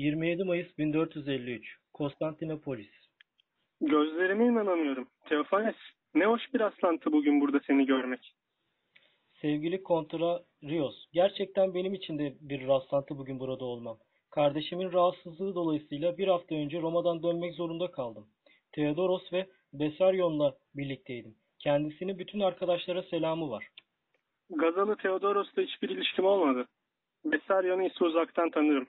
27 Mayıs 1453 Konstantinopolis Gözlerime inanamıyorum. Teofanes, ne hoş bir rastlantı bugün burada seni görmek. Sevgili Kontra Rios, gerçekten benim için de bir rastlantı bugün burada olmam. Kardeşimin rahatsızlığı dolayısıyla bir hafta önce Roma'dan dönmek zorunda kaldım. Theodoros ve Besaryon'la birlikteydim. Kendisinin bütün arkadaşlara selamı var. Gazalı Theodoros'la hiçbir ilişkim olmadı. Bessarion'u ise uzaktan tanırım.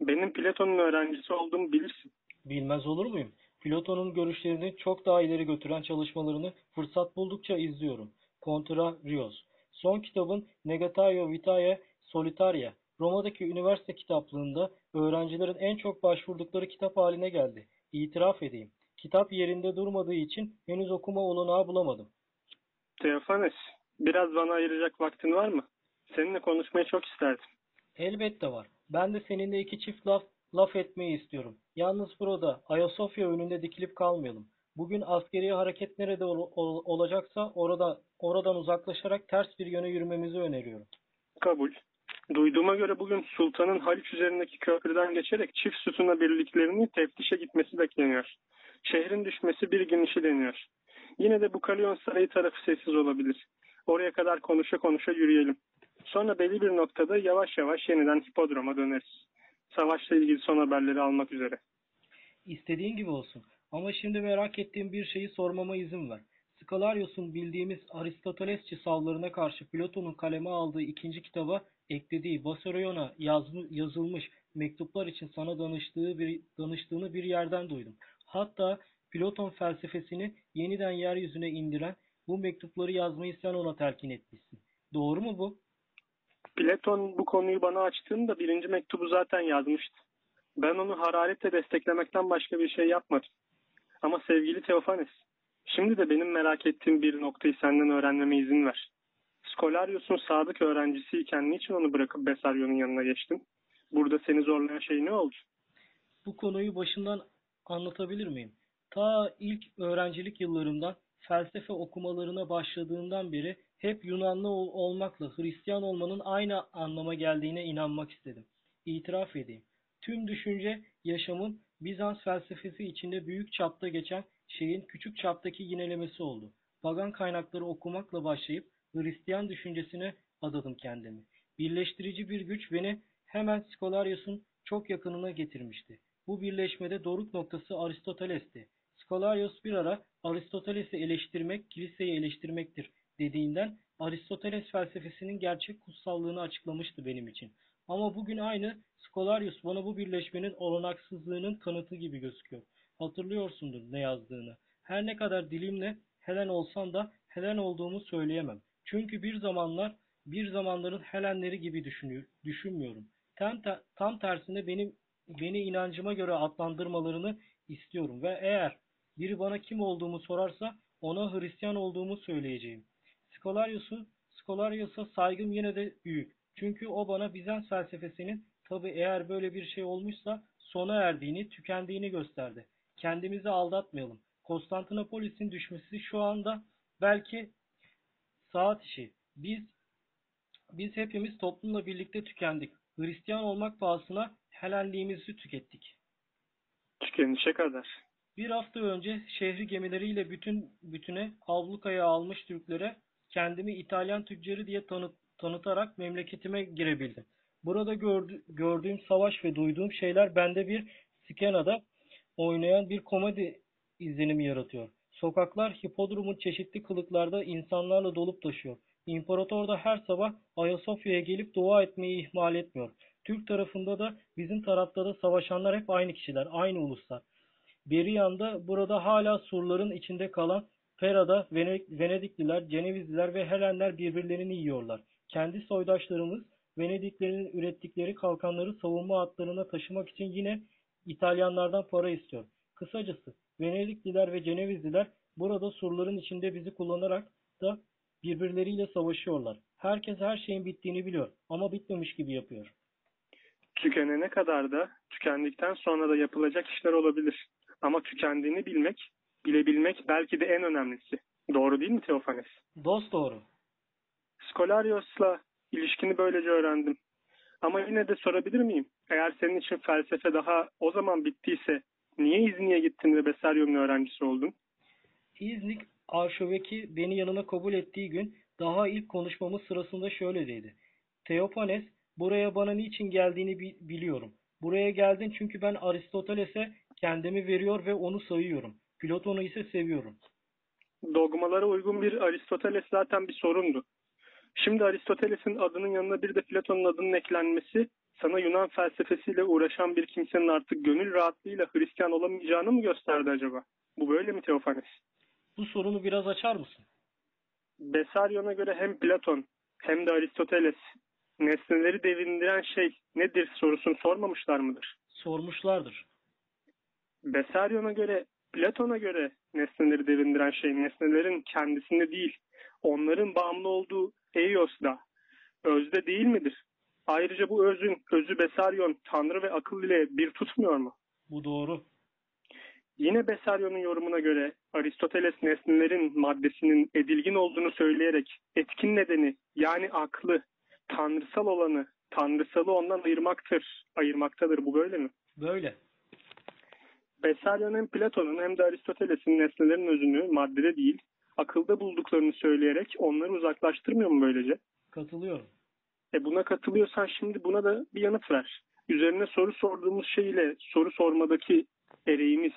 Benim Platon'un öğrencisi olduğumu bilirsin. Bilmez olur muyum? Platon'un görüşlerini çok daha ileri götüren çalışmalarını fırsat buldukça izliyorum. Contra Rios. Son kitabın Negataio Vitae Solitaria, Roma'daki üniversite kitaplığında öğrencilerin en çok başvurdukları kitap haline geldi. İtiraf edeyim. Kitap yerinde durmadığı için henüz okuma olanağı bulamadım. Teofanes, biraz bana ayıracak vaktin var mı? Seninle konuşmayı çok isterdim. Elbette var. Ben de seninle iki çift laf, laf etmeyi istiyorum. Yalnız burada Ayasofya önünde dikilip kalmayalım. Bugün askeri hareket nerede ol- ol- olacaksa orada oradan uzaklaşarak ters bir yöne yürümemizi öneriyorum. Kabul. Duyduğuma göre bugün Sultan'ın Haliç üzerindeki köprüden geçerek çift sütuna birliklerini teftişe gitmesi bekleniyor. Şehrin düşmesi bir gün işi deniyor. Yine de bu Kalyon Sarayı tarafı sessiz olabilir. Oraya kadar konuşa konuşa yürüyelim. Sonra belli bir noktada yavaş yavaş yeniden hipodroma döneriz. Savaşla ilgili son haberleri almak üzere. İstediğin gibi olsun. Ama şimdi merak ettiğim bir şeyi sormama izin ver. Skalaryos'un bildiğimiz Aristotelesçi savlarına karşı Platon'un kaleme aldığı ikinci kitaba eklediği Basorion'a yazlı- yazılmış mektuplar için sana danıştığı bir, danıştığını bir yerden duydum. Hatta Platon felsefesini yeniden yeryüzüne indiren bu mektupları yazmayı sen ona telkin etmişsin. Doğru mu bu? Platon bu konuyu bana açtığında birinci mektubu zaten yazmıştı. Ben onu hararetle desteklemekten başka bir şey yapmadım. Ama sevgili Teofanes, şimdi de benim merak ettiğim bir noktayı senden öğrenmeme izin ver. Skolaryos'un sadık öğrencisiyken niçin onu bırakıp Besaryon'un yanına geçtin? Burada seni zorlayan şey ne oldu? Bu konuyu başından anlatabilir miyim? Ta ilk öğrencilik yıllarımdan felsefe okumalarına başladığımdan beri hep Yunanlı ol- olmakla Hristiyan olmanın aynı anlama geldiğine inanmak istedim. İtiraf edeyim. Tüm düşünce yaşamın Bizans felsefesi içinde büyük çapta geçen şeyin küçük çaptaki yinelemesi oldu. Pagan kaynakları okumakla başlayıp Hristiyan düşüncesine adadım kendimi. Birleştirici bir güç beni hemen Skolaryos'un çok yakınına getirmişti. Bu birleşmede doruk noktası Aristoteles'ti. Skolaryos bir ara Aristoteles'i eleştirmek, kiliseyi eleştirmektir dediğinden Aristoteles felsefesinin gerçek kutsallığını açıklamıştı benim için. Ama bugün aynı Skolaryos bana bu birleşmenin olanaksızlığının kanıtı gibi gözüküyor. Hatırlıyorsundur ne yazdığını. Her ne kadar dilimle Helen olsam da Helen olduğumu söyleyemem. Çünkü bir zamanlar bir zamanların Helenleri gibi düşünüyor, düşünmüyorum. Tam, te- tam tersine benim beni inancıma göre adlandırmalarını istiyorum ve eğer biri bana kim olduğumu sorarsa ona Hristiyan olduğumu söyleyeceğim. Skolaryos'u Skolaryos'a saygım yine de büyük. Çünkü o bana Bizans felsefesinin tabi eğer böyle bir şey olmuşsa sona erdiğini, tükendiğini gösterdi. Kendimizi aldatmayalım. Konstantinopolis'in düşmesi şu anda belki saat işi. Biz biz hepimiz toplumla birlikte tükendik. Hristiyan olmak pahasına Helenliğimizi tükettik. Tükenişe kadar. Bir hafta önce şehri gemileriyle bütün bütüne ablukaya almış Türklere kendimi İtalyan tüccarı diye tanıt, tanıtarak memleketime girebildim. Burada gördü, gördüğüm savaş ve duyduğum şeyler bende bir skenada oynayan bir komedi izlenimi yaratıyor. Sokaklar hipodromun çeşitli kılıklarda insanlarla dolup taşıyor. İmparator da her sabah Ayasofya'ya gelip dua etmeyi ihmal etmiyor. Türk tarafında da bizim tarafta da savaşanlar hep aynı kişiler, aynı uluslar. Beri yanda burada hala surların içinde kalan Pera'da Vene- Venedikliler, Cenevizliler ve Helenler birbirlerini yiyorlar. Kendi soydaşlarımız Venediklerin ürettikleri kalkanları savunma hatlarına taşımak için yine İtalyanlardan para istiyor. Kısacası Venedikliler ve Cenevizliler burada surların içinde bizi kullanarak da birbirleriyle savaşıyorlar. Herkes her şeyin bittiğini biliyor ama bitmemiş gibi yapıyor. Tükenene kadar da tükendikten sonra da yapılacak işler olabilir. Ama tükendiğini bilmek, bilebilmek belki de en önemlisi. Doğru değil mi Teofanes? Dost doğru. Skolaryos'la ilişkini böylece öğrendim. Ama yine de sorabilir miyim? Eğer senin için felsefe daha o zaman bittiyse niye İzni'ye gittin ve Besaryon'un öğrencisi oldun? İznik Arşoveki beni yanına kabul ettiği gün daha ilk konuşmamız sırasında şöyle dedi. Teofanes, buraya bana niçin geldiğini bi- biliyorum. Buraya geldin çünkü ben Aristoteles'e kendimi veriyor ve onu sayıyorum. Platon'u ise seviyorum. Dogmalara uygun bir Aristoteles zaten bir sorundu. Şimdi Aristoteles'in adının yanına bir de Platon'un adının eklenmesi sana Yunan felsefesiyle uğraşan bir kimsenin artık gönül rahatlığıyla Hristiyan olamayacağını mı gösterdi acaba? Bu böyle mi Teofanes? Bu sorunu biraz açar mısın? Besaryon'a göre hem Platon hem de Aristoteles nesneleri devindiren şey nedir sorusunu sormamışlar mıdır? Sormuşlardır. Besaryon'a göre, Platon'a göre nesneleri devindiren şey nesnelerin kendisinde değil, onların bağımlı olduğu eios'da, özde değil midir? Ayrıca bu özün, özü Besaryon, Tanrı ve akıl ile bir tutmuyor mu? Bu doğru. Yine Besaryon'un yorumuna göre Aristoteles nesnelerin maddesinin edilgin olduğunu söyleyerek etkin nedeni yani aklı, tanrısal olanı, tanrısalı ondan ayırmaktır, ayırmaktadır. Bu böyle mi? Böyle. Besaryon hem Platon'un hem de Aristoteles'in nesnelerin özünü maddede değil, akılda bulduklarını söyleyerek onları uzaklaştırmıyor mu böylece? Katılıyorum. E buna katılıyorsan şimdi buna da bir yanıt ver. Üzerine soru sorduğumuz şey ile soru sormadaki ereğimiz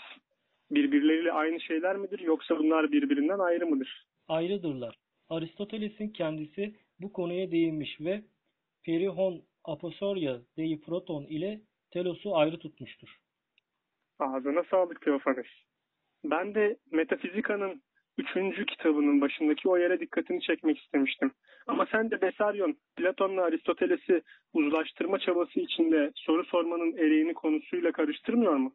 birbirleriyle aynı şeyler midir yoksa bunlar birbirinden ayrı mıdır? Ayrıdırlar. Aristoteles'in kendisi bu konuya değinmiş ve Perihon Aposoria Dei Proton ile Telos'u ayrı tutmuştur. Ağzına sağlık Teofanes. Ben de Metafizika'nın üçüncü kitabının başındaki o yere dikkatini çekmek istemiştim. Ama sen de Besaryon, Platon'la Aristoteles'i uzlaştırma çabası içinde soru sormanın ereğini konusuyla karıştırmıyor mu?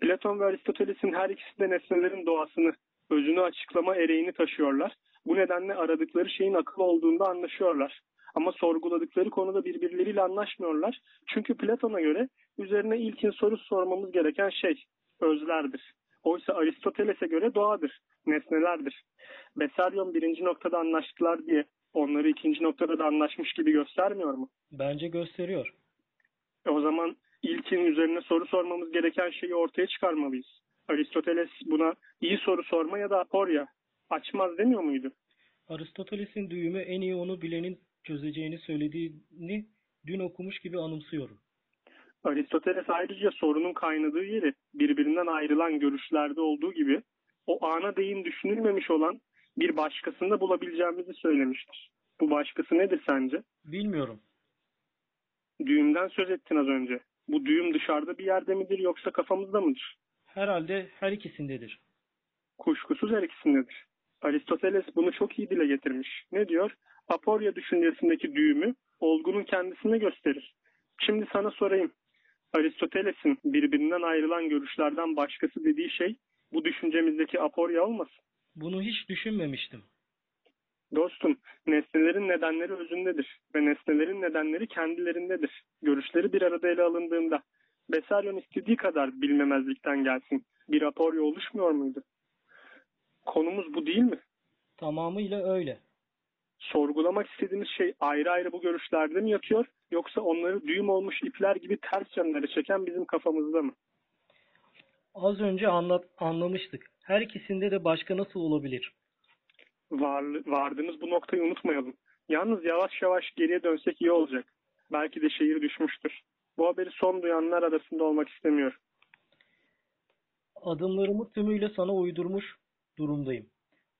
Platon ve Aristoteles'in her ikisi de nesnelerin doğasını, özünü açıklama ereğini taşıyorlar. Bu nedenle aradıkları şeyin akıl olduğunda anlaşıyorlar. Ama sorguladıkları konuda birbirleriyle anlaşmıyorlar. Çünkü Platon'a göre üzerine ilkin soru sormamız gereken şey özlerdir. Oysa Aristoteles'e göre doğadır, nesnelerdir. Besaryon birinci noktada anlaştılar diye onları ikinci noktada da anlaşmış gibi göstermiyor mu? Bence gösteriyor. E o zaman ilkin üzerine soru sormamız gereken şeyi ortaya çıkarmalıyız. Aristoteles buna iyi soru sorma ya da aporya açmaz demiyor muydu? Aristoteles'in düğümü en iyi onu bilenin çözeceğini söylediğini dün okumuş gibi anımsıyorum. Aristoteles ayrıca sorunun kaynadığı yeri birbirinden ayrılan görüşlerde olduğu gibi o ana değin düşünülmemiş olan bir başkasında bulabileceğimizi söylemiştir. Bu başkası nedir sence? Bilmiyorum. Düğümden söz ettin az önce. Bu düğüm dışarıda bir yerde midir yoksa kafamızda mıdır? Herhalde her ikisindedir. Kuşkusuz her ikisindedir. Aristoteles bunu çok iyi dile getirmiş. Ne diyor? Aporya düşüncesindeki düğümü olgunun kendisine gösterir. Şimdi sana sorayım. Aristoteles'in birbirinden ayrılan görüşlerden başkası dediği şey bu düşüncemizdeki aporya olmasın? Bunu hiç düşünmemiştim. Dostum, nesnelerin nedenleri özündedir ve nesnelerin nedenleri kendilerindedir. Görüşleri bir arada ele alındığında Besaryon istediği kadar bilmemezlikten gelsin. Bir aporya oluşmuyor muydu? Konumuz bu değil mi? Tamamıyla öyle. Sorgulamak istediğimiz şey ayrı ayrı bu görüşlerde mi yatıyor yoksa onları düğüm olmuş ipler gibi ters yönlere çeken bizim kafamızda mı? Az önce anlat, anlamıştık. Her ikisinde de başka nasıl olabilir? Var, vardığımız bu noktayı unutmayalım. Yalnız yavaş yavaş geriye dönsek iyi olacak. Belki de şehir düşmüştür. Bu haberi son duyanlar arasında olmak istemiyor. Adımlarımı tümüyle sana uydurmuş durumdayım.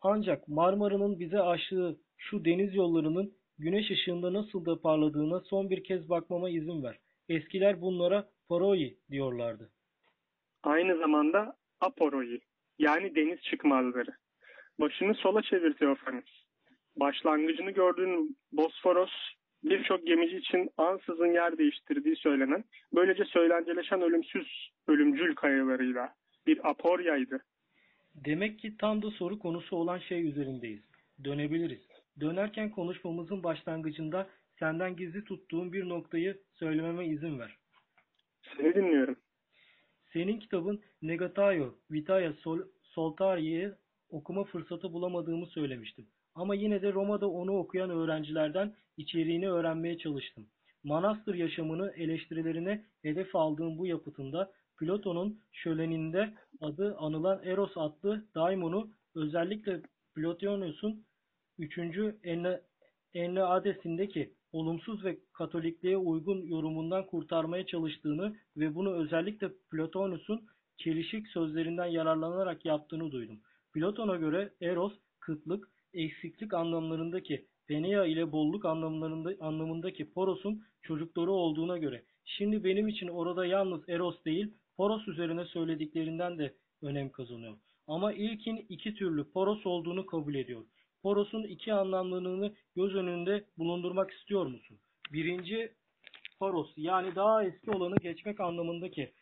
Ancak Marmara'nın bize açtığı şu deniz yollarının güneş ışığında nasıl da parladığına son bir kez bakmama izin ver. Eskiler bunlara paroi diyorlardı. Aynı zamanda aporoyi yani deniz çıkmazları. Başını sola çevir Teofanis. Başlangıcını gördüğün Bosforos birçok gemici için ansızın yer değiştirdiği söylenen, böylece söylenceleşen ölümsüz, ölümcül kayalarıyla bir aporyaydı. Demek ki tam da soru konusu olan şey üzerindeyiz. Dönebiliriz. Dönerken konuşmamızın başlangıcında senden gizli tuttuğum bir noktayı söylememe izin ver. Seni dinliyorum. Senin kitabın Negataio Vitae Sol Soltaria'yı okuma fırsatı bulamadığımı söylemiştim. Ama yine de Roma'da onu okuyan öğrencilerden içeriğini öğrenmeye çalıştım. manastır yaşamını eleştirilerine hedef aldığım bu yapıtında Platon'un şöleninde adı anılan Eros adlı daimonu özellikle Plotinus'un 3. Enne- Enneades'indeki olumsuz ve Katolikliğe uygun yorumundan kurtarmaya çalıştığını ve bunu özellikle Plotinus'un çelişik sözlerinden yararlanarak yaptığını duydum. Platon'a göre Eros, kıtlık, eksiklik anlamlarındaki Penea ile bolluk anlamlarında, anlamındaki Poros'un çocukları olduğuna göre şimdi benim için orada yalnız Eros değil Poros üzerine söylediklerinden de önem kazanıyor. Ama ilkin iki türlü Poros olduğunu kabul ediyor. Poros'un iki anlamlılığını göz önünde bulundurmak istiyor musun? Birinci Poros yani daha eski olanı geçmek anlamındaki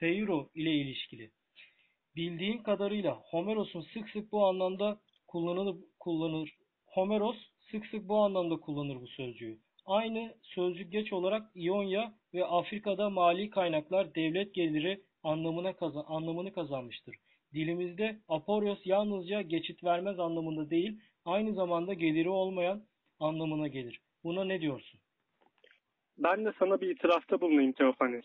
Theiro ile ilişkili. Bildiğim kadarıyla Homeros'un sık sık bu anlamda kullanılır, kullanır. Homeros sık sık bu anlamda kullanır bu sözcüğü. Aynı sözcük geç olarak İonya ve Afrika'da mali kaynaklar devlet geliri anlamına kazan, anlamını kazanmıştır. Dilimizde aporios yalnızca geçit vermez anlamında değil, aynı zamanda geliri olmayan anlamına gelir. Buna ne diyorsun? Ben de sana bir itirafta bulunayım Teofanes.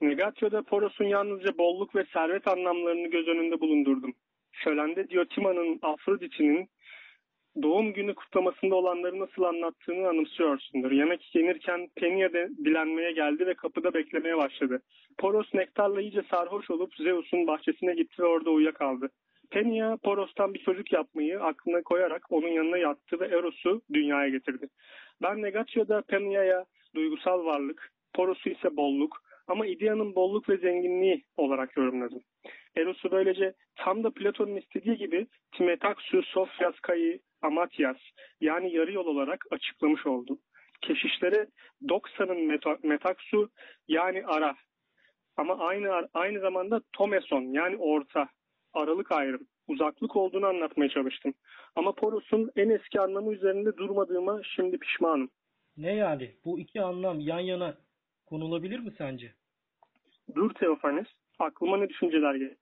Negatio'da Poros'un yalnızca bolluk ve servet anlamlarını göz önünde bulundurdum. Şölende Diotima'nın Afrodit'inin doğum günü kutlamasında olanları nasıl anlattığını anımsıyorsundur. Yemek yenirken Penia de dilenmeye geldi ve kapıda beklemeye başladı. Poros nektarla iyice sarhoş olup Zeus'un bahçesine gitti ve orada uyuyakaldı. Penia, Poros'tan bir çocuk yapmayı aklına koyarak onun yanına yattı ve Eros'u dünyaya getirdi. Ben Negatio'da Penia'ya duygusal varlık, Poros'u ise bolluk ama İdea'nın bolluk ve zenginliği olarak yorumladım. Eros'u böylece tam da Platon'un istediği gibi Timetaxu, Sofyas, Amatyas yani yarı yol olarak açıklamış oldu. Keşişlere Doksa'nın meta- metaksu yani ara ama aynı aynı zamanda tomeson yani orta, aralık ayrım, uzaklık olduğunu anlatmaya çalıştım. Ama Poros'un en eski anlamı üzerinde durmadığıma şimdi pişmanım. Ne yani? Bu iki anlam yan yana konulabilir mi sence? Dur Teofanes, aklıma ne düşünceler geldi.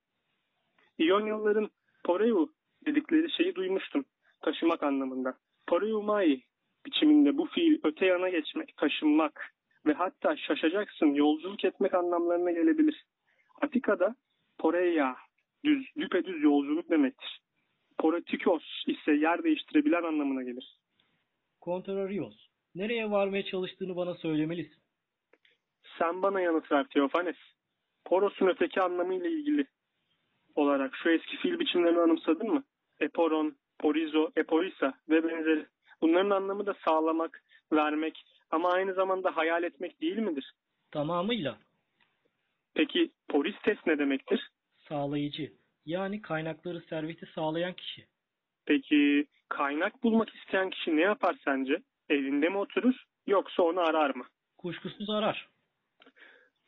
İyonyalıların poreu dedikleri şeyi duymuştum. Taşımak anlamında. Poreumai biçiminde bu fiil öte yana geçmek, taşınmak ve hatta şaşacaksın, yolculuk etmek anlamlarına gelebilir. Atika'da poreia, düz, düpedüz yolculuk demektir. Poretikos ise yer değiştirebilen anlamına gelir. Contrarios. Nereye varmaya çalıştığını bana söylemelisin. Sen bana yanıt ver Teofanes. Poros'un öteki anlamıyla ilgili olarak şu eski fiil biçimlerini anımsadın mı? Eporon, porizo, eporisa ve benzeri. Bunların anlamı da sağlamak, vermek ama aynı zamanda hayal etmek değil midir? Tamamıyla Peki poristes ne demektir? sağlayıcı. Yani kaynakları serveti sağlayan kişi. Peki kaynak bulmak isteyen kişi ne yapar sence? Evinde mi oturur yoksa onu arar mı? Kuşkusuz arar.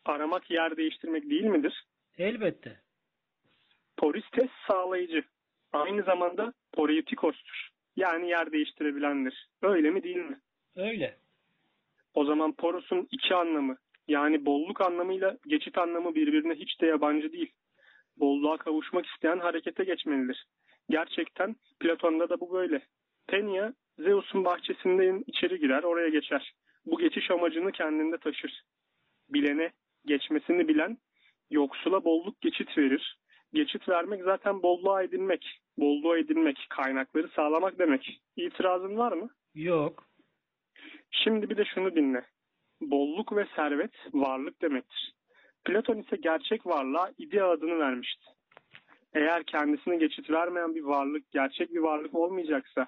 Aramak yer değiştirmek değil midir? Elbette. Poristes sağlayıcı. Aynı zamanda poreitikostur. Yani yer değiştirebilendir. Öyle mi değil mi? Öyle. O zaman poros'un iki anlamı yani bolluk anlamıyla geçit anlamı birbirine hiç de yabancı değil. Bolluğa kavuşmak isteyen harekete geçmelidir. Gerçekten Platon'da da bu böyle. Penia Zeus'un bahçesinden içeri girer oraya geçer. Bu geçiş amacını kendinde taşır. Bilene geçmesini bilen yoksula bolluk geçit verir. Geçit vermek zaten bolluğa edinmek. Bolluğa edinmek, kaynakları sağlamak demek. İtirazın var mı? Yok. Şimdi bir de şunu dinle. Bolluk ve servet varlık demektir. Platon ise gerçek varlığa idea adını vermişti. Eğer kendisine geçit vermeyen bir varlık gerçek bir varlık olmayacaksa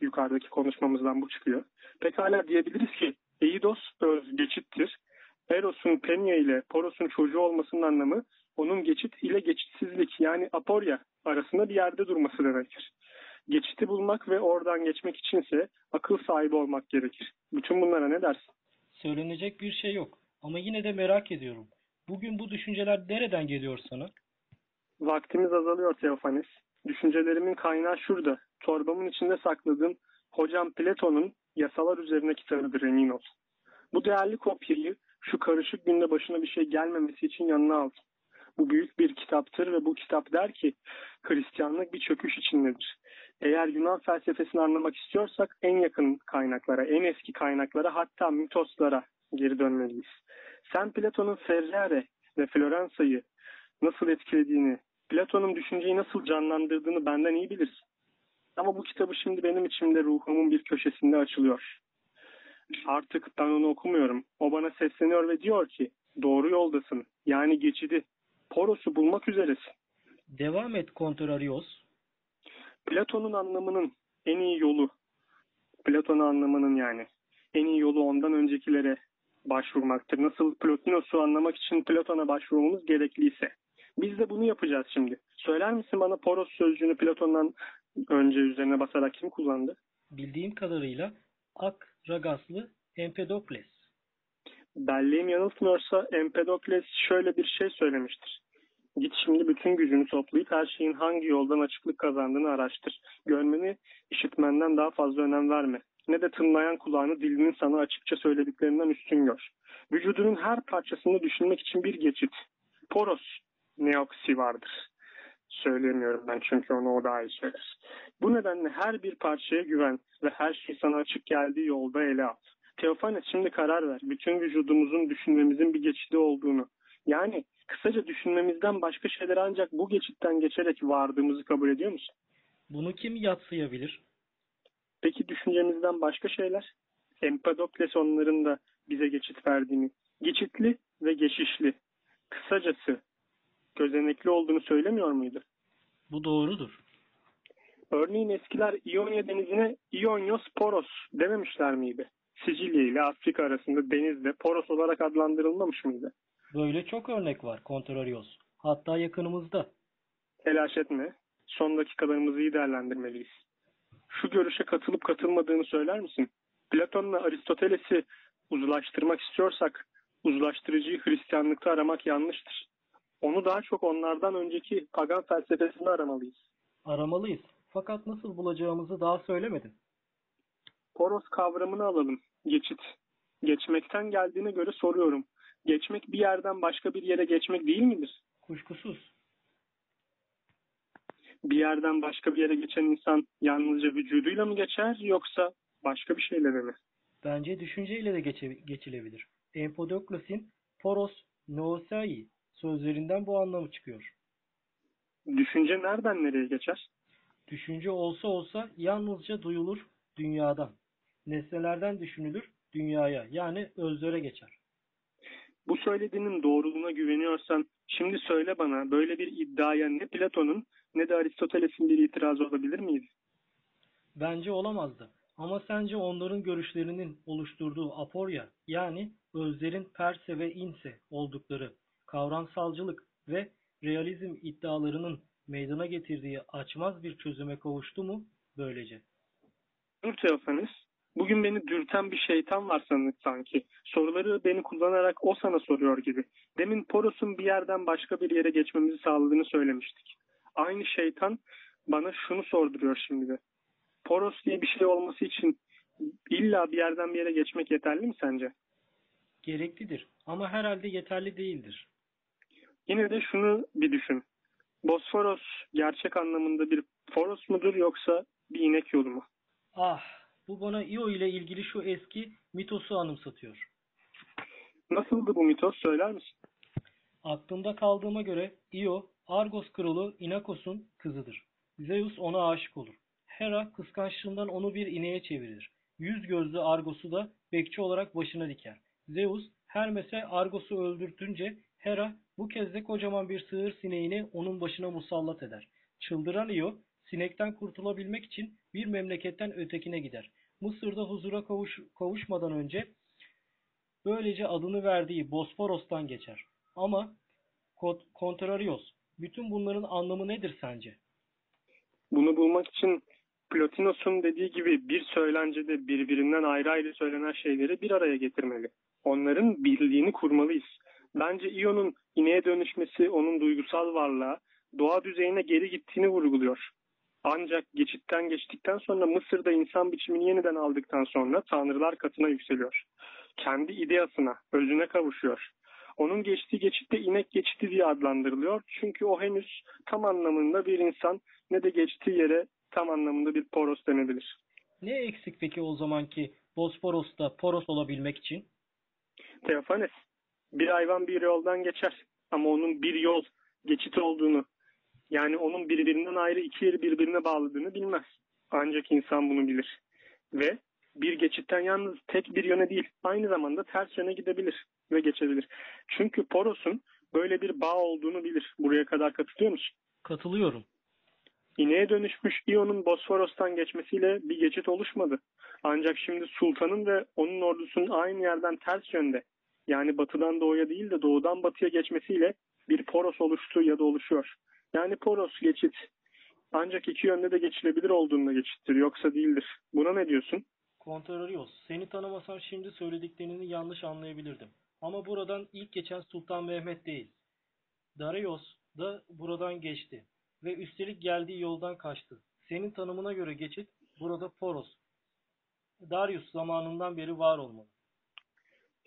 yukarıdaki konuşmamızdan bu çıkıyor. Pekala diyebiliriz ki Eidos öz geçittir. Eros'un Penia ile Poros'un çocuğu olmasının anlamı onun geçit ile geçitsizlik yani aporya arasında bir yerde durması demektir. Geçiti bulmak ve oradan geçmek içinse akıl sahibi olmak gerekir. Bütün bunlara ne dersin? Söylenecek bir şey yok. Ama yine de merak ediyorum. Bugün bu düşünceler nereden geliyor sana? Vaktimiz azalıyor Teofanes. Düşüncelerimin kaynağı şurada. Torbamın içinde sakladığım hocam Platon'un yasalar üzerine kitabıdır emin ol. Bu değerli kopyayı şu karışık günde başına bir şey gelmemesi için yanına aldım. Bu büyük bir kitaptır ve bu kitap der ki Hristiyanlık bir çöküş içindedir. Eğer Yunan felsefesini anlamak istiyorsak en yakın kaynaklara, en eski kaynaklara hatta mitoslara geri dönmeliyiz. Sen Platon'un Ferrare ve Floransa'yı nasıl etkilediğini, Platon'un düşünceyi nasıl canlandırdığını benden iyi bilirsin. Ama bu kitabı şimdi benim içimde ruhumun bir köşesinde açılıyor. Artık ben onu okumuyorum. O bana sesleniyor ve diyor ki doğru yoldasın. Yani geçidi, porosu bulmak üzeresin. Devam et Kontrarios. Platon'un anlamının en iyi yolu, Platon'u anlamanın yani en iyi yolu ondan öncekilere başvurmaktır. Nasıl Plotinos'u anlamak için Platon'a başvurmamız gerekliyse. Biz de bunu yapacağız şimdi. Söyler misin bana poros sözcüğünü Platon'dan önce üzerine basarak kim kullandı? Bildiğim kadarıyla Ak Ragaslı Empedokles. Belleğim yanıltmıyorsa Empedokles şöyle bir şey söylemiştir. Git şimdi bütün gücünü toplayıp her şeyin hangi yoldan açıklık kazandığını araştır. Görmeni işitmenden daha fazla önem verme. Ne de tınlayan kulağını dilinin sana açıkça söylediklerinden üstün gör. Vücudunun her parçasını düşünmek için bir geçit. Poros neoksi vardır. Söyleyemiyorum ben çünkü onu o daha iyi söyler. Bu nedenle her bir parçaya güven ve her şey sana açık geldiği yolda ele al. Teofanes şimdi karar ver. Bütün vücudumuzun düşünmemizin bir geçidi olduğunu. Yani kısaca düşünmemizden başka şeyler ancak bu geçitten geçerek vardığımızı kabul ediyor musun? Bunu kim yatsıyabilir? Peki düşüncemizden başka şeyler? Empedokles onların da bize geçit verdiğini, geçitli ve geçişli, kısacası gözenekli olduğunu söylemiyor muydu? Bu doğrudur. Örneğin eskiler İonya denizine Ionios Poros dememişler miydi? Sicilya ile Afrika arasında denizde Poros olarak adlandırılmamış mıydı? Böyle çok örnek var Kontrarios. Hatta yakınımızda. Telaş etme. Son dakikalarımızı iyi değerlendirmeliyiz. Şu görüşe katılıp katılmadığını söyler misin? Platon'la Aristoteles'i uzlaştırmak istiyorsak uzlaştırıcıyı Hristiyanlıkta aramak yanlıştır. Onu daha çok onlardan önceki pagan felsefesinde aramalıyız. Aramalıyız. Fakat nasıl bulacağımızı daha söylemedin. Poros kavramını alalım. Geçit. Geçmekten geldiğine göre soruyorum. Geçmek bir yerden başka bir yere geçmek değil midir? Kuşkusuz. Bir yerden başka bir yere geçen insan yalnızca vücuduyla mı geçer yoksa başka bir şeyle mi? Bence düşünceyle de geçe- geçilebilir. Empedokles'in poros noosai sözlerinden bu anlamı çıkıyor. Düşünce nereden nereye geçer? Düşünce olsa olsa yalnızca duyulur dünyadan. Nesnelerden düşünülür dünyaya yani özlere geçer. Bu söylediğinin doğruluğuna güveniyorsan şimdi söyle bana böyle bir iddiaya ne Platon'un ne de Aristoteles'in bir itirazı olabilir miydi? Bence olamazdı. Ama sence onların görüşlerinin oluşturduğu aporya yani özlerin perse ve inse oldukları kavramsalcılık ve realizm iddialarının meydana getirdiği açmaz bir çözüme kavuştu mu böylece? Dur Teofanis. Bugün beni dürten bir şeytan var sanki. Soruları beni kullanarak o sana soruyor gibi. Demin Poros'un bir yerden başka bir yere geçmemizi sağladığını söylemiştik. Aynı şeytan bana şunu sorduruyor şimdi de. Poros diye bir şey olması için illa bir yerden bir yere geçmek yeterli mi sence? Gereklidir ama herhalde yeterli değildir. Yine de şunu bir düşün. Bosforos gerçek anlamında bir foros mudur yoksa bir inek yolu mu? Ah, bu bana Io ile ilgili şu eski mitosu anımsatıyor. Nasıldı bu mitos söyler misin? Aklımda kaldığıma göre Io, Argos kralı Inakos'un kızıdır. Zeus ona aşık olur. Hera kıskançlığından onu bir ineğe çevirir. Yüz gözlü Argos'u da bekçi olarak başına diker. Zeus Hermes'e Argos'u öldürtünce Hera bu kez de kocaman bir sığır sineğini onun başına musallat eder. Çıldıran Io sinekten kurtulabilmek için bir memleketten ötekine gider. Mısır'da huzura kavuş, kavuşmadan önce böylece adını verdiği Bosporos'tan geçer. Ama Kontrarios, bütün bunların anlamı nedir sence? Bunu bulmak için Plotinos'un dediği gibi bir söylencede birbirinden ayrı ayrı söylenen şeyleri bir araya getirmeli. Onların birliğini kurmalıyız. Bence İyon'un ineğe dönüşmesi onun duygusal varlığa, doğa düzeyine geri gittiğini vurguluyor. Ancak geçitten geçtikten sonra Mısır'da insan biçimini yeniden aldıktan sonra tanrılar katına yükseliyor. Kendi ideasına, özüne kavuşuyor. Onun geçtiği geçitte inek geçiti diye adlandırılıyor. Çünkü o henüz tam anlamında bir insan ne de geçtiği yere tam anlamında bir poros denebilir. Ne eksik peki o zamanki Bosporos'ta poros olabilmek için? Teofanes, bir hayvan bir yoldan geçer ama onun bir yol geçit olduğunu yani onun birbirinden ayrı iki yeri birbirine bağladığını bilmez. Ancak insan bunu bilir. Ve bir geçitten yalnız tek bir yöne değil aynı zamanda ters yöne gidebilir ve geçebilir. Çünkü Poros'un böyle bir bağ olduğunu bilir. Buraya kadar katılıyor musun? Katılıyorum. İneğe dönüşmüş İyon'un Bosforos'tan geçmesiyle bir geçit oluşmadı. Ancak şimdi sultanın ve onun ordusunun aynı yerden ters yönde yani batıdan doğuya değil de doğudan batıya geçmesiyle bir poros oluştu ya da oluşuyor. Yani poros geçit ancak iki yönde de geçilebilir olduğunda geçittir yoksa değildir. Buna ne diyorsun? Contrarios, seni tanımasam şimdi söylediklerini yanlış anlayabilirdim. Ama buradan ilk geçen Sultan Mehmet değil. Darius da buradan geçti ve üstelik geldiği yoldan kaçtı. Senin tanımına göre geçit burada Poros. Darius zamanından beri var olmalı.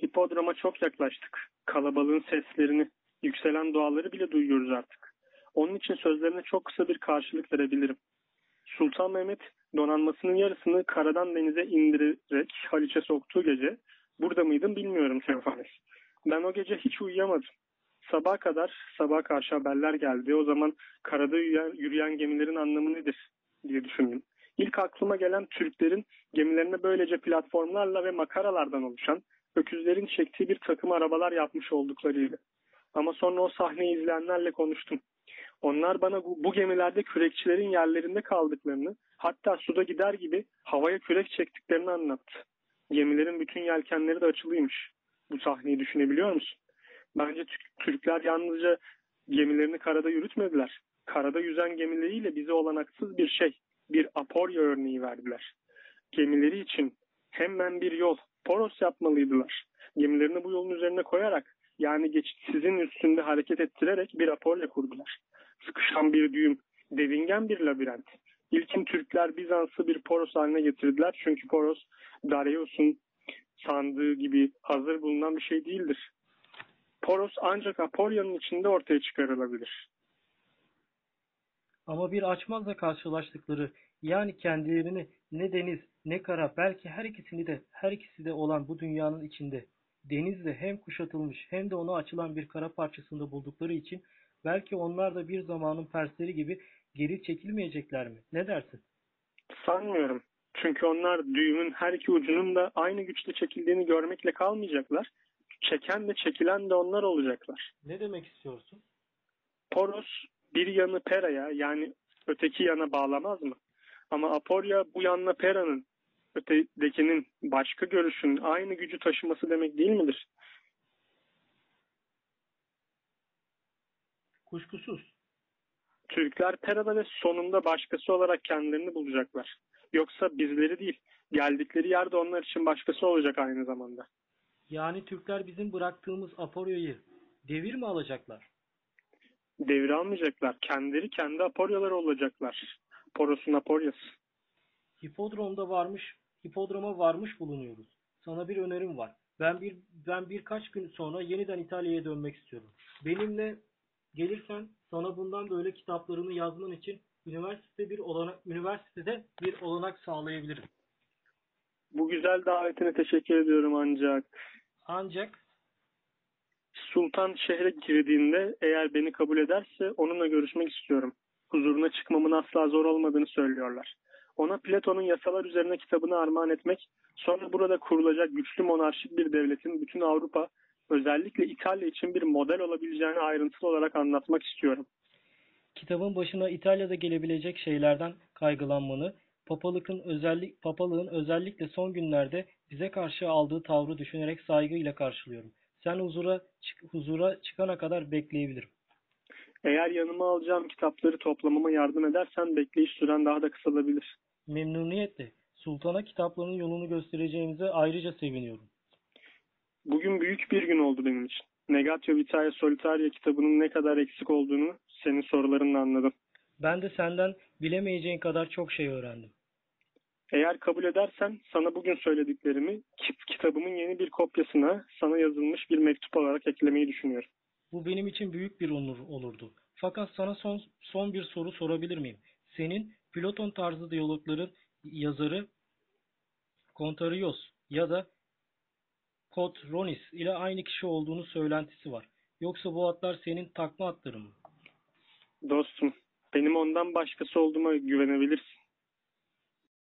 Hipodroma çok yaklaştık. Kalabalığın seslerini, yükselen duaları bile duyuyoruz artık. Onun için sözlerine çok kısa bir karşılık verebilirim. Sultan Mehmet donanmasının yarısını karadan denize indirerek Haliç'e soktuğu gece burada mıydın bilmiyorum Teofanes. Ben o gece hiç uyuyamadım. Sabah kadar, sabah karşı haberler geldi. O zaman karada yürüyen, yürüyen gemilerin anlamı nedir diye düşündüm. İlk aklıma gelen Türklerin gemilerine böylece platformlarla ve makaralardan oluşan öküzlerin çektiği bir takım arabalar yapmış olduklarıydı. Ama sonra o sahneyi izleyenlerle konuştum. Onlar bana bu, bu gemilerde kürekçilerin yerlerinde kaldıklarını, hatta suda gider gibi havaya kürek çektiklerini anlattı. Gemilerin bütün yelkenleri de açılıymış. Bu sahneyi düşünebiliyor musun? Bence Türkler yalnızca gemilerini karada yürütmediler. Karada yüzen gemileriyle bize olanaksız bir şey, bir aporya örneği verdiler. Gemileri için hemen bir yol, poros yapmalıydılar. Gemilerini bu yolun üzerine koyarak yani geçitsizin üstünde hareket ettirerek bir aporya kurdular. Sıkışan bir düğüm, devingen bir labirent. İlkin Türkler Bizans'ı bir poros haline getirdiler. Çünkü poros Darius'un sandığı gibi hazır bulunan bir şey değildir. Poros ancak Aporya'nın içinde ortaya çıkarılabilir. Ama bir açmazla karşılaştıkları yani kendilerini ne deniz ne kara belki her ikisini de her ikisi de olan bu dünyanın içinde denizle hem kuşatılmış hem de ona açılan bir kara parçasında buldukları için belki onlar da bir zamanın Persleri gibi geri çekilmeyecekler mi? Ne dersin? Sanmıyorum. Çünkü onlar düğümün her iki ucunun da aynı güçle çekildiğini görmekle kalmayacaklar. Çeken de çekilen de onlar olacaklar. Ne demek istiyorsun? Poros bir yanı Pera'ya yani öteki yana bağlamaz mı? Ama Aporya bu yanla Pera'nın ötedekinin başka görüşün aynı gücü taşıması demek değil midir? Kuşkusuz. Türkler Pera'da ve sonunda başkası olarak kendilerini bulacaklar. Yoksa bizleri değil, geldikleri yerde onlar için başkası olacak aynı zamanda. Yani Türkler bizim bıraktığımız Aporya'yı devir mi alacaklar? Devir almayacaklar. Kendileri kendi Aporyaları olacaklar. Poros'un Aporyası. Hipodromda varmış, hipodroma varmış bulunuyoruz. Sana bir önerim var. Ben bir ben birkaç gün sonra yeniden İtalya'ya dönmek istiyorum. Benimle gelirsen sana bundan böyle kitaplarını yazman için üniversite bir olanak üniversitede bir olanak sağlayabilirim. Bu güzel davetine teşekkür ediyorum ancak Ancak Sultan şehre girdiğinde eğer beni kabul ederse onunla görüşmek istiyorum. Huzuruna çıkmamın asla zor olmadığını söylüyorlar. Ona Platon'un yasalar üzerine kitabını armağan etmek, sonra burada kurulacak güçlü monarşik bir devletin bütün Avrupa, özellikle İtalya için bir model olabileceğini ayrıntılı olarak anlatmak istiyorum. kitabın başına İtalya'da gelebilecek şeylerden kaygılanmanı, papalıkın özellik papalığın özellikle son günlerde bize karşı aldığı tavrı düşünerek saygıyla karşılıyorum. Sen huzura huzura çıkana kadar bekleyebilirim. Eğer yanıma alacağım kitapları toplamama yardım edersen bekleyiş süren daha da kısalabilir. Memnuniyetle. Sultana kitapların yolunu göstereceğimize ayrıca seviniyorum. Bugün büyük bir gün oldu benim için. Negatio Vitae Solitaria kitabının ne kadar eksik olduğunu senin sorularınla anladım. Ben de senden bilemeyeceğin kadar çok şey öğrendim. Eğer kabul edersen sana bugün söylediklerimi kit- kitabımın yeni bir kopyasına sana yazılmış bir mektup olarak eklemeyi düşünüyorum. Bu benim için büyük bir onur olurdu. Fakat sana son son bir soru sorabilir miyim? Senin Platon tarzı diyalogların yazarı Kontarios ya da Kotronis ile aynı kişi olduğunu söylentisi var. Yoksa bu atlar senin takma atların mı? Dostum, benim ondan başkası olduğuma güvenebilirsin.